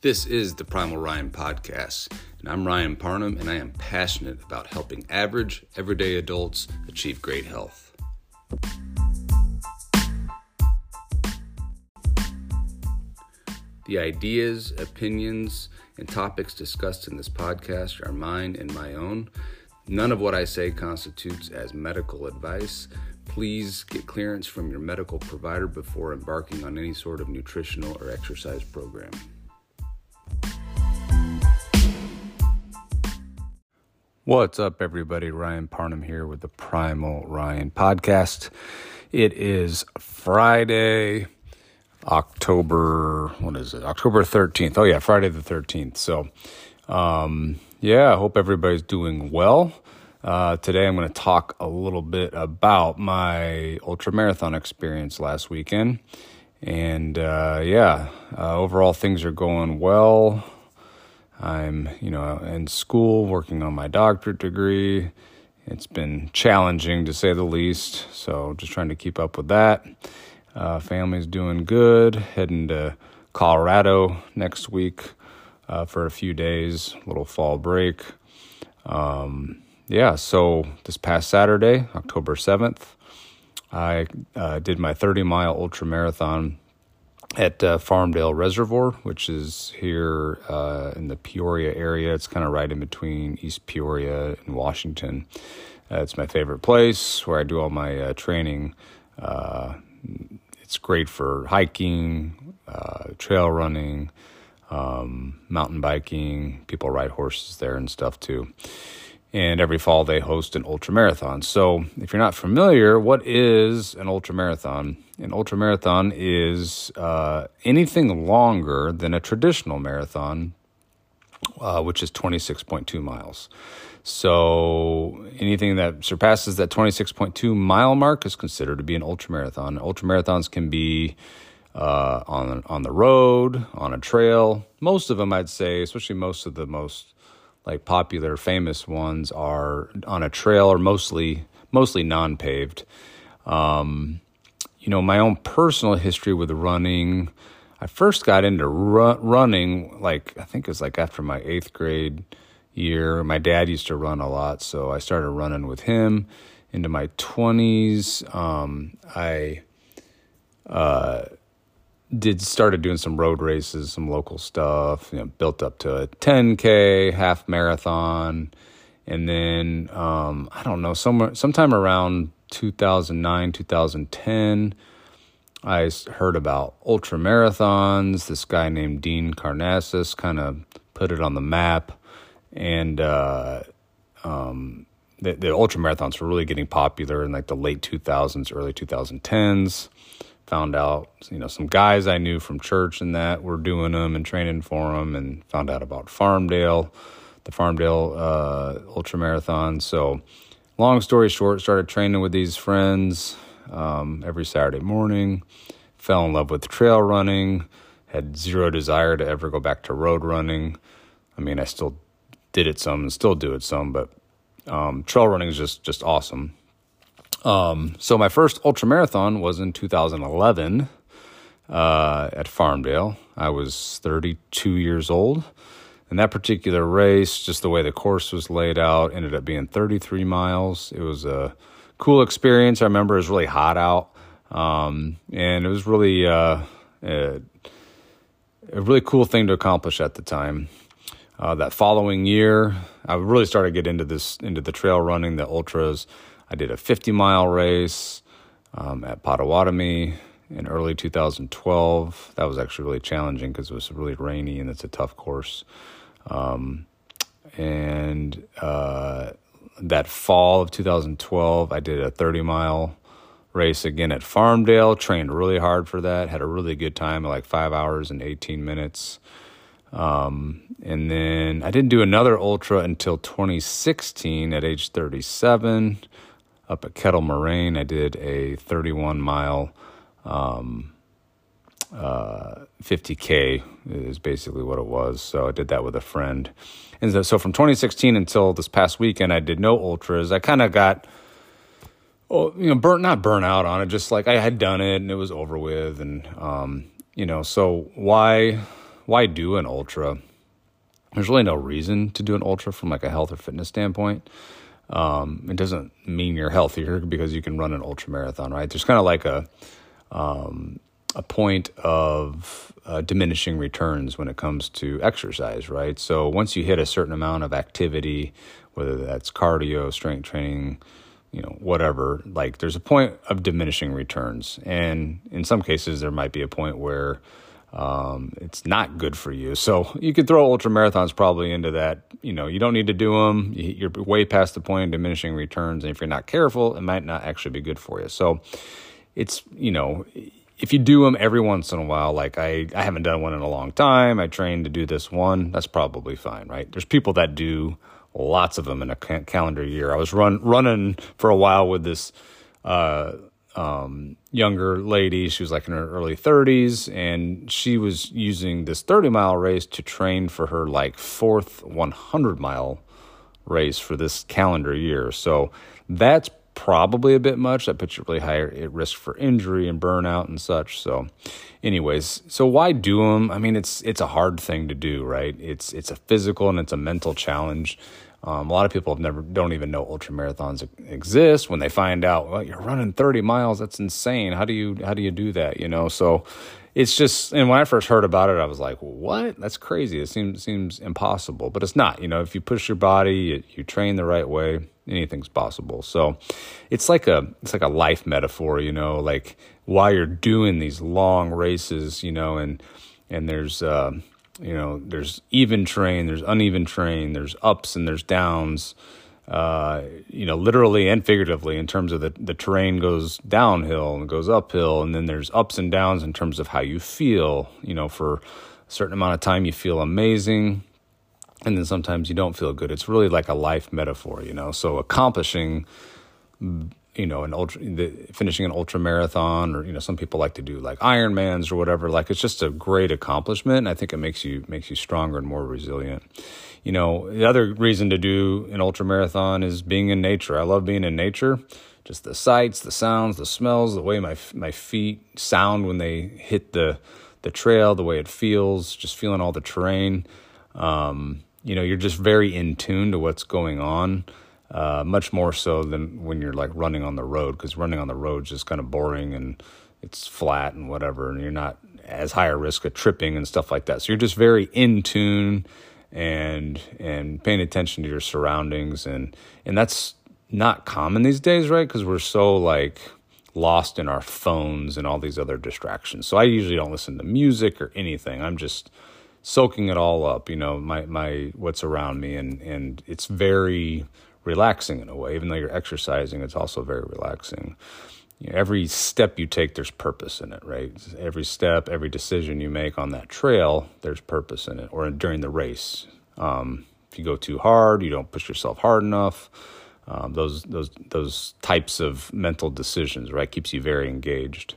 This is the Primal Ryan Podcast, and I'm Ryan Parnham, and I am passionate about helping average, everyday adults achieve great health. The ideas, opinions, and topics discussed in this podcast are mine and my own. None of what I say constitutes as medical advice. Please get clearance from your medical provider before embarking on any sort of nutritional or exercise program. What's up, everybody? Ryan Parnham here with the Primal Ryan podcast. It is Friday, October, what is it? October 13th. Oh, yeah, Friday the 13th. So, um, yeah, I hope everybody's doing well. Uh, today I'm going to talk a little bit about my ultra marathon experience last weekend. And uh, yeah, uh, overall things are going well. I'm, you know, in school working on my doctorate degree. It's been challenging to say the least, so just trying to keep up with that. Uh, family's doing good. Heading to Colorado next week uh, for a few days, little fall break. Um, yeah, so this past Saturday, October 7th, I uh, did my 30 mile ultra marathon at uh, Farmdale Reservoir, which is here uh, in the Peoria area. It's kind of right in between East Peoria and Washington. Uh, it's my favorite place where I do all my uh, training. Uh, it's great for hiking, uh, trail running, um, mountain biking. People ride horses there and stuff too and every fall they host an ultra marathon. So, if you're not familiar, what is an ultra marathon? An ultra marathon is uh, anything longer than a traditional marathon, uh, which is 26.2 miles. So, anything that surpasses that 26.2 mile mark is considered to be an ultra marathon. Ultra marathons can be uh, on on the road, on a trail. Most of them, I'd say, especially most of the most like popular famous ones are on a trail or mostly mostly non-paved um, you know my own personal history with running. I first got into ru- running like i think it was like after my eighth grade year. My dad used to run a lot so i started running with him into my 20s um, i uh, did started doing some road races, some local stuff. You know, built up to a 10k, half marathon, and then um, I don't know, somewhere sometime around 2009, 2010. I heard about ultra marathons. This guy named Dean Karnazes kind of put it on the map, and uh, um, the, the ultra marathons were really getting popular in like the late 2000s, early 2010s found out, you know, some guys I knew from church and that were doing them and training for them, and found out about Farmdale, the Farmdale uh, ultra marathon. So, long story short, started training with these friends um, every Saturday morning. Fell in love with trail running. Had zero desire to ever go back to road running. I mean, I still did it some and still do it some, but um, trail running is just just awesome. Um, so my first ultra marathon was in 2011 uh, at Farmdale. I was 32 years old. And that particular race, just the way the course was laid out, ended up being 33 miles. It was a cool experience. I remember it was really hot out. Um, and it was really uh, a, a, really cool thing to accomplish at the time. Uh, that following year, I really started to get into this into the trail running, the ultras. I did a 50 mile race um, at Potawatomi in early 2012. That was actually really challenging because it was really rainy and it's a tough course. Um, and uh, that fall of 2012, I did a 30 mile race again at Farmdale. Trained really hard for that. Had a really good time like five hours and 18 minutes. Um, and then I didn't do another ultra until 2016 at age 37 up at Kettle Moraine. I did a 31 mile um, uh, 50K, is basically what it was. So I did that with a friend. And so from 2016 until this past weekend, I did no ultras. I kind of got. Oh, you know, burnt not burnt out on it. Just like I had done it and it was over with, and um, you know, so why why do an ultra? There's really no reason to do an ultra from like a health or fitness standpoint. Um, it doesn't mean you're healthier because you can run an ultra marathon, right? There's kind of like a um, a point of uh, diminishing returns when it comes to exercise, right? So once you hit a certain amount of activity, whether that's cardio, strength training, you know, whatever, like there's a point of diminishing returns. And in some cases, there might be a point where um, it's not good for you. So you could throw ultra marathons probably into that. You know, you don't need to do them. You're way past the point of diminishing returns. And if you're not careful, it might not actually be good for you. So it's, you know, if you do them every once in a while, like I, I haven't done one in a long time, I trained to do this one, that's probably fine, right? There's people that do lots of them in a calendar year. I was run running for a while with this uh, um, younger lady. She was like in her early 30s, and she was using this 30 mile race to train for her like fourth 100 mile race for this calendar year. So that's probably a bit much. That puts you really higher at risk for injury and burnout and such. So, anyways, so why do them? I mean, it's it's a hard thing to do, right? It's it's a physical and it's a mental challenge. Um, a lot of people have never don't even know ultra marathons exist. When they find out, well, you're running 30 miles, that's insane. How do you how do you do that? You know, so it's just and when I first heard about it, I was like, "What? That's crazy! It seems seems impossible." But it's not. You know, if you push your body, you, you train the right way, anything's possible. So it's like a it's like a life metaphor. You know, like while you're doing these long races, you know, and and there's uh, you know there's even train, there's uneven train, there's ups and there's downs uh, you know, literally and figuratively in terms of the, the terrain goes downhill and goes uphill, and then there's ups and downs in terms of how you feel. You know, for a certain amount of time, you feel amazing, and then sometimes you don't feel good. It's really like a life metaphor, you know. So accomplishing, you know, an ultra, the, finishing an ultra marathon, or you know, some people like to do like Ironmans or whatever. Like it's just a great accomplishment, and I think it makes you makes you stronger and more resilient you know, the other reason to do an ultra marathon is being in nature. I love being in nature. Just the sights, the sounds, the smells, the way my my feet sound when they hit the the trail, the way it feels, just feeling all the terrain. Um, you know, you're just very in tune to what's going on, uh, much more so than when you're like running on the road, because running on the road is just kind of boring and it's flat and whatever, and you're not as high a risk of tripping and stuff like that. So you're just very in tune and and paying attention to your surroundings. And and that's not common these days right? Because we're so like lost in our phones and all these other distractions. So i usually don't listen to music or anything. I'm just soaking it all up you know my my what's around me. And and it's very relaxing in a way. Even though you're exercising it's also very relaxing you know, every step you take, there's purpose in it, right? Every step, every decision you make on that trail, there's purpose in it, or during the race. Um, if you go too hard, you don't push yourself hard enough. Um, those those those types of mental decisions, right, keeps you very engaged.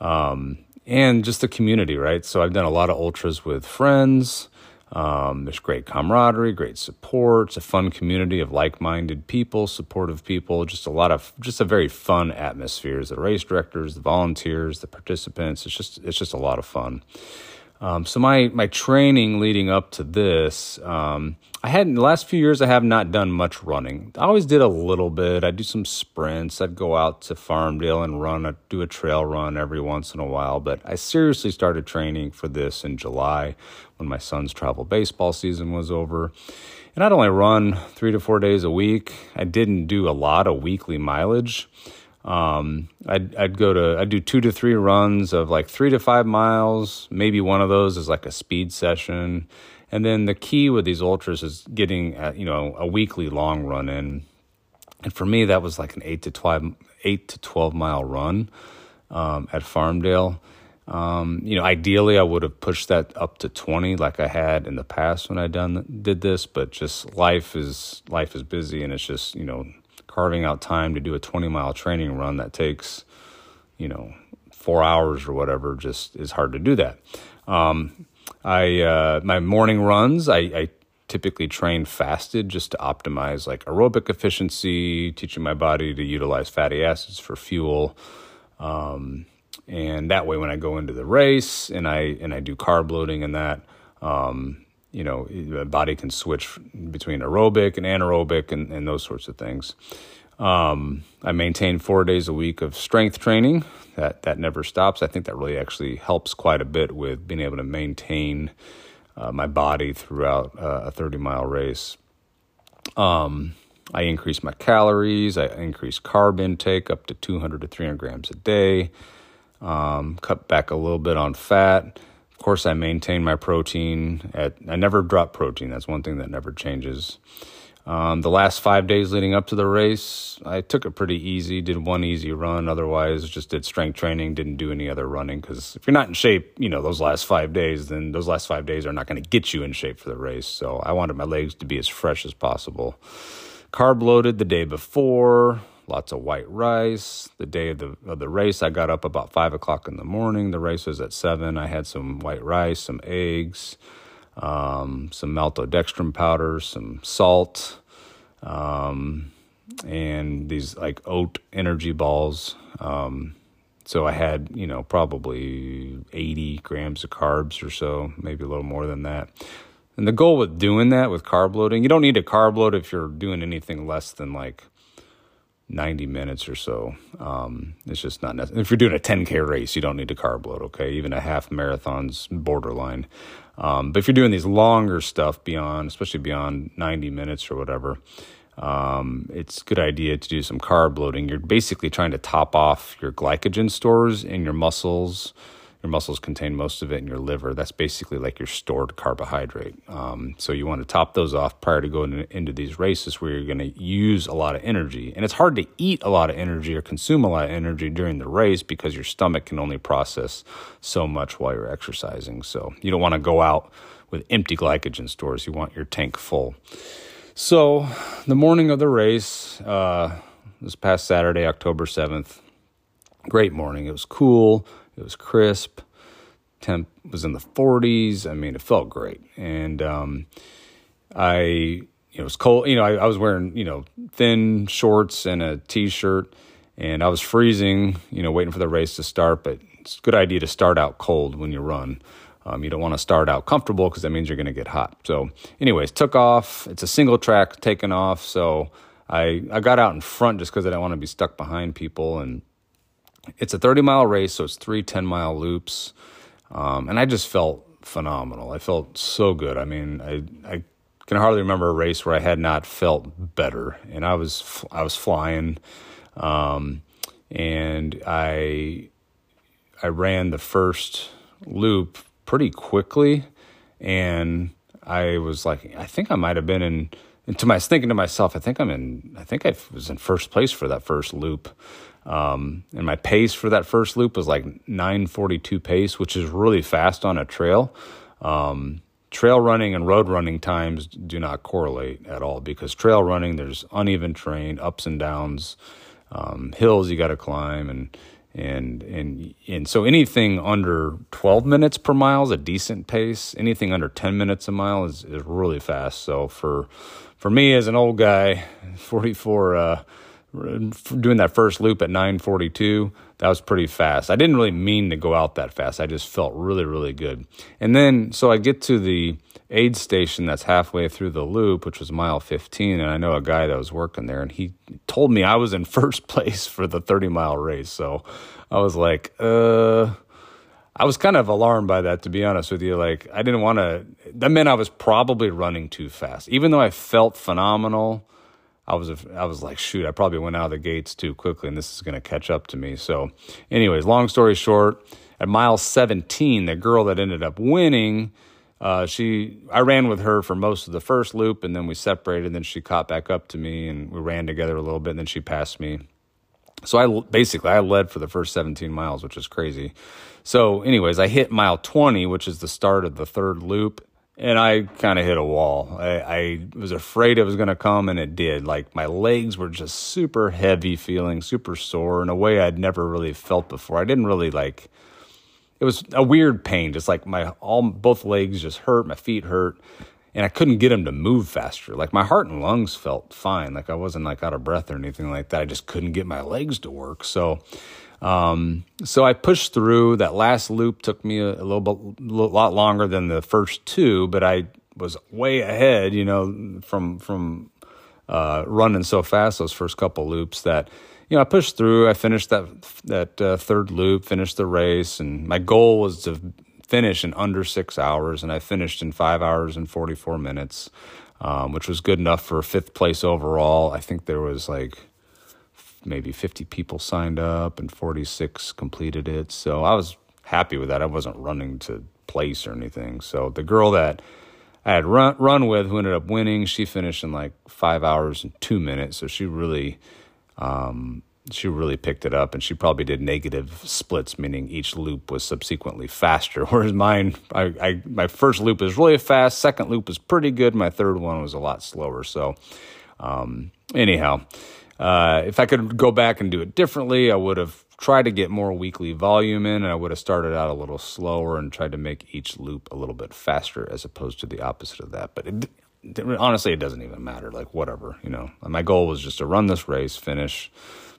Um, and just the community, right? So I've done a lot of ultras with friends. Um, there's great camaraderie, great support. It's a fun community of like-minded people, supportive people. Just a lot of, just a very fun atmosphere. The race directors, the volunteers, the participants. It's just, it's just a lot of fun. Um, so my my training leading up to this, um, I had in the last few years I have not done much running. I always did a little bit. I'd do some sprints. I'd go out to Farmdale and run, I'd do a trail run every once in a while. But I seriously started training for this in July when my son's travel baseball season was over. And I'd only run three to four days a week. I didn't do a lot of weekly mileage. Um, I'd I'd go to I'd do two to three runs of like three to five miles. Maybe one of those is like a speed session, and then the key with these ultras is getting a, you know a weekly long run in. And for me, that was like an eight to twelve eight to twelve mile run um, at Farmdale. Um, you know, ideally, I would have pushed that up to twenty, like I had in the past when I done did this. But just life is life is busy, and it's just you know carving out time to do a 20 mile training run that takes, you know, four hours or whatever just is hard to do that. Um, I uh, my morning runs I, I, typically train fasted just to optimize like aerobic efficiency, teaching my body to utilize fatty acids for fuel. Um, and that way, when I go into the race and I and I do carb loading and that, Um, you know, the body can switch between aerobic and anaerobic and, and those sorts of things. Um, I maintain four days a week of strength training. That that never stops. I think that really actually helps quite a bit with being able to maintain uh, my body throughout uh, a 30 mile race. Um, I increase my calories. I increase carb intake up to 200 to 300 grams a day. Um, cut back a little bit on fat. Of course, I maintain my protein. At I never drop protein. That's one thing that never changes. Um, the last five days leading up to the race, I took it pretty easy. Did one easy run. Otherwise, just did strength training. Didn't do any other running because if you're not in shape, you know those last five days, then those last five days are not going to get you in shape for the race. So I wanted my legs to be as fresh as possible. Carb loaded the day before. Lots of white rice. The day of the of the race, I got up about five o'clock in the morning. The race was at seven. I had some white rice, some eggs um, some maltodextrin powder, some salt, um, and these like oat energy balls. Um, so I had, you know, probably 80 grams of carbs or so, maybe a little more than that. And the goal with doing that with carb loading, you don't need a carb load if you're doing anything less than like 90 minutes or so. Um, it's just not necessary. If you're doing a 10K race, you don't need a carb load, okay? Even a half marathon's borderline. Um, but if you're doing these longer stuff beyond, especially beyond 90 minutes or whatever, um, it's a good idea to do some carb loading. You're basically trying to top off your glycogen stores in your muscles your muscles contain most of it in your liver. That's basically like your stored carbohydrate. Um, so you want to top those off prior to going into these races where you're going to use a lot of energy. And it's hard to eat a lot of energy or consume a lot of energy during the race because your stomach can only process so much while you're exercising. So you don't want to go out with empty glycogen stores. You want your tank full. So the morning of the race, uh, this past Saturday, October 7th, great morning. It was cool it was crisp. Temp was in the 40s. I mean, it felt great. And um, I, you know, it was cold. You know, I, I was wearing, you know, thin shorts and a t shirt, and I was freezing, you know, waiting for the race to start. But it's a good idea to start out cold when you run. Um, you don't want to start out comfortable because that means you're going to get hot. So, anyways, took off. It's a single track taking off. So I I got out in front just because I didn't want to be stuck behind people and it's a 30 mile race, so it's three 10 mile loops. Um, and I just felt phenomenal. I felt so good. I mean, I, I can hardly remember a race where I had not felt better. And I was, I was flying. Um, and I, I ran the first loop pretty quickly. And I was like, I think I might have been in, and to my thinking to myself, I think I'm in. I think I was in first place for that first loop. Um, and my pace for that first loop was like 942 pace, which is really fast on a trail. Um, trail running and road running times do not correlate at all because trail running, there's uneven terrain, ups and downs, um, hills you got to climb, and and and and so anything under 12 minutes per mile is a decent pace. Anything under 10 minutes a mile is is really fast. So for for me as an old guy, 44. Uh, doing that first loop at 942 that was pretty fast i didn't really mean to go out that fast i just felt really really good and then so i get to the aid station that's halfway through the loop which was mile 15 and i know a guy that was working there and he told me i was in first place for the 30 mile race so i was like uh I was kind of alarmed by that, to be honest with you. Like, I didn't want to, that meant I was probably running too fast. Even though I felt phenomenal, I was I was like, shoot, I probably went out of the gates too quickly, and this is going to catch up to me. So, anyways, long story short, at mile 17, the girl that ended up winning, uh, she I ran with her for most of the first loop, and then we separated. And then she caught back up to me, and we ran together a little bit. And then she passed me. So I basically I led for the first 17 miles, which is crazy. So, anyways, I hit mile 20, which is the start of the third loop, and I kind of hit a wall. I, I was afraid it was going to come, and it did. Like my legs were just super heavy, feeling super sore in a way I'd never really felt before. I didn't really like. It was a weird pain, just like my all both legs just hurt, my feet hurt, and I couldn't get them to move faster. Like my heart and lungs felt fine, like I wasn't like out of breath or anything like that. I just couldn't get my legs to work. So Um, so I pushed through. That last loop took me a, a little bit, a lot longer than the first two, but I was way ahead, you know, from from uh, running so fast those first couple loops that you know I pushed through. I finished that that uh, third loop, finished the race, and my goal was to finish in under six hours, and I finished in five hours and forty four minutes, um, which was good enough for fifth place overall. I think there was like maybe 50 people signed up and 46 completed it. So I was happy with that. I wasn't running to place or anything. So the girl that I had run run with who ended up winning, she finished in like five hours and two minutes. So she really um, she really picked it up and she probably did negative splits, meaning each loop was subsequently faster. Whereas mine, I, I my first loop is really fast, second loop is pretty good, my third one was a lot slower. So um, anyhow, uh, if I could go back and do it differently, I would have tried to get more weekly volume in, and I would have started out a little slower and tried to make each loop a little bit faster, as opposed to the opposite of that. But it, honestly, it doesn't even matter. Like whatever, you know. My goal was just to run this race, finish,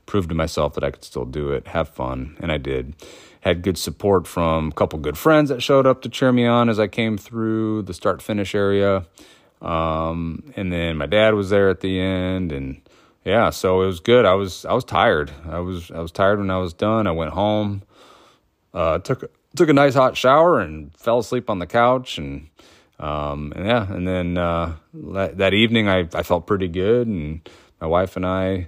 prove to myself that I could still do it, have fun, and I did. Had good support from a couple good friends that showed up to cheer me on as I came through the start finish area. Um, and then my dad was there at the end, and yeah, so it was good. I was I was tired. I was I was tired when I was done. I went home, uh, took took a nice hot shower, and fell asleep on the couch. And um, and yeah, and then uh, that evening I I felt pretty good, and my wife and I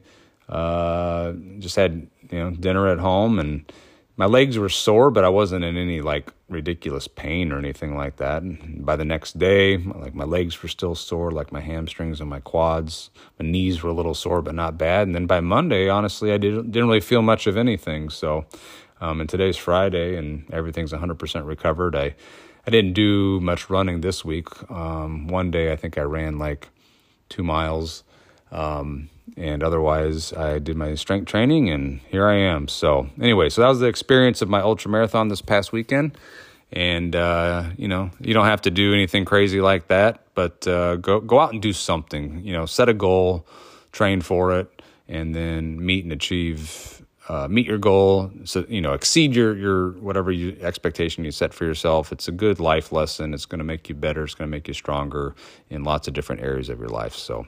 uh, just had you know dinner at home and my legs were sore, but I wasn't in any like ridiculous pain or anything like that. And by the next day, like my legs were still sore, like my hamstrings and my quads. My knees were a little sore, but not bad. And then by Monday, honestly, I didn't didn't really feel much of anything. So, um, and today's Friday, and everything's 100% recovered. I I didn't do much running this week. Um, one day, I think I ran like two miles. Um, and otherwise I did my strength training and here I am. So anyway, so that was the experience of my ultra marathon this past weekend. And uh, you know, you don't have to do anything crazy like that, but uh, go go out and do something. You know, set a goal, train for it, and then meet and achieve. Uh, meet your goal, so you know, exceed your your whatever you expectation you set for yourself. It's a good life lesson. It's going to make you better. It's going to make you stronger in lots of different areas of your life. So,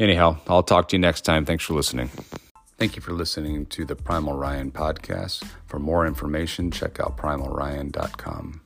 Anyhow, I'll talk to you next time. Thanks for listening. Thank you for listening to the Primal Ryan podcast. For more information, check out primalryan.com.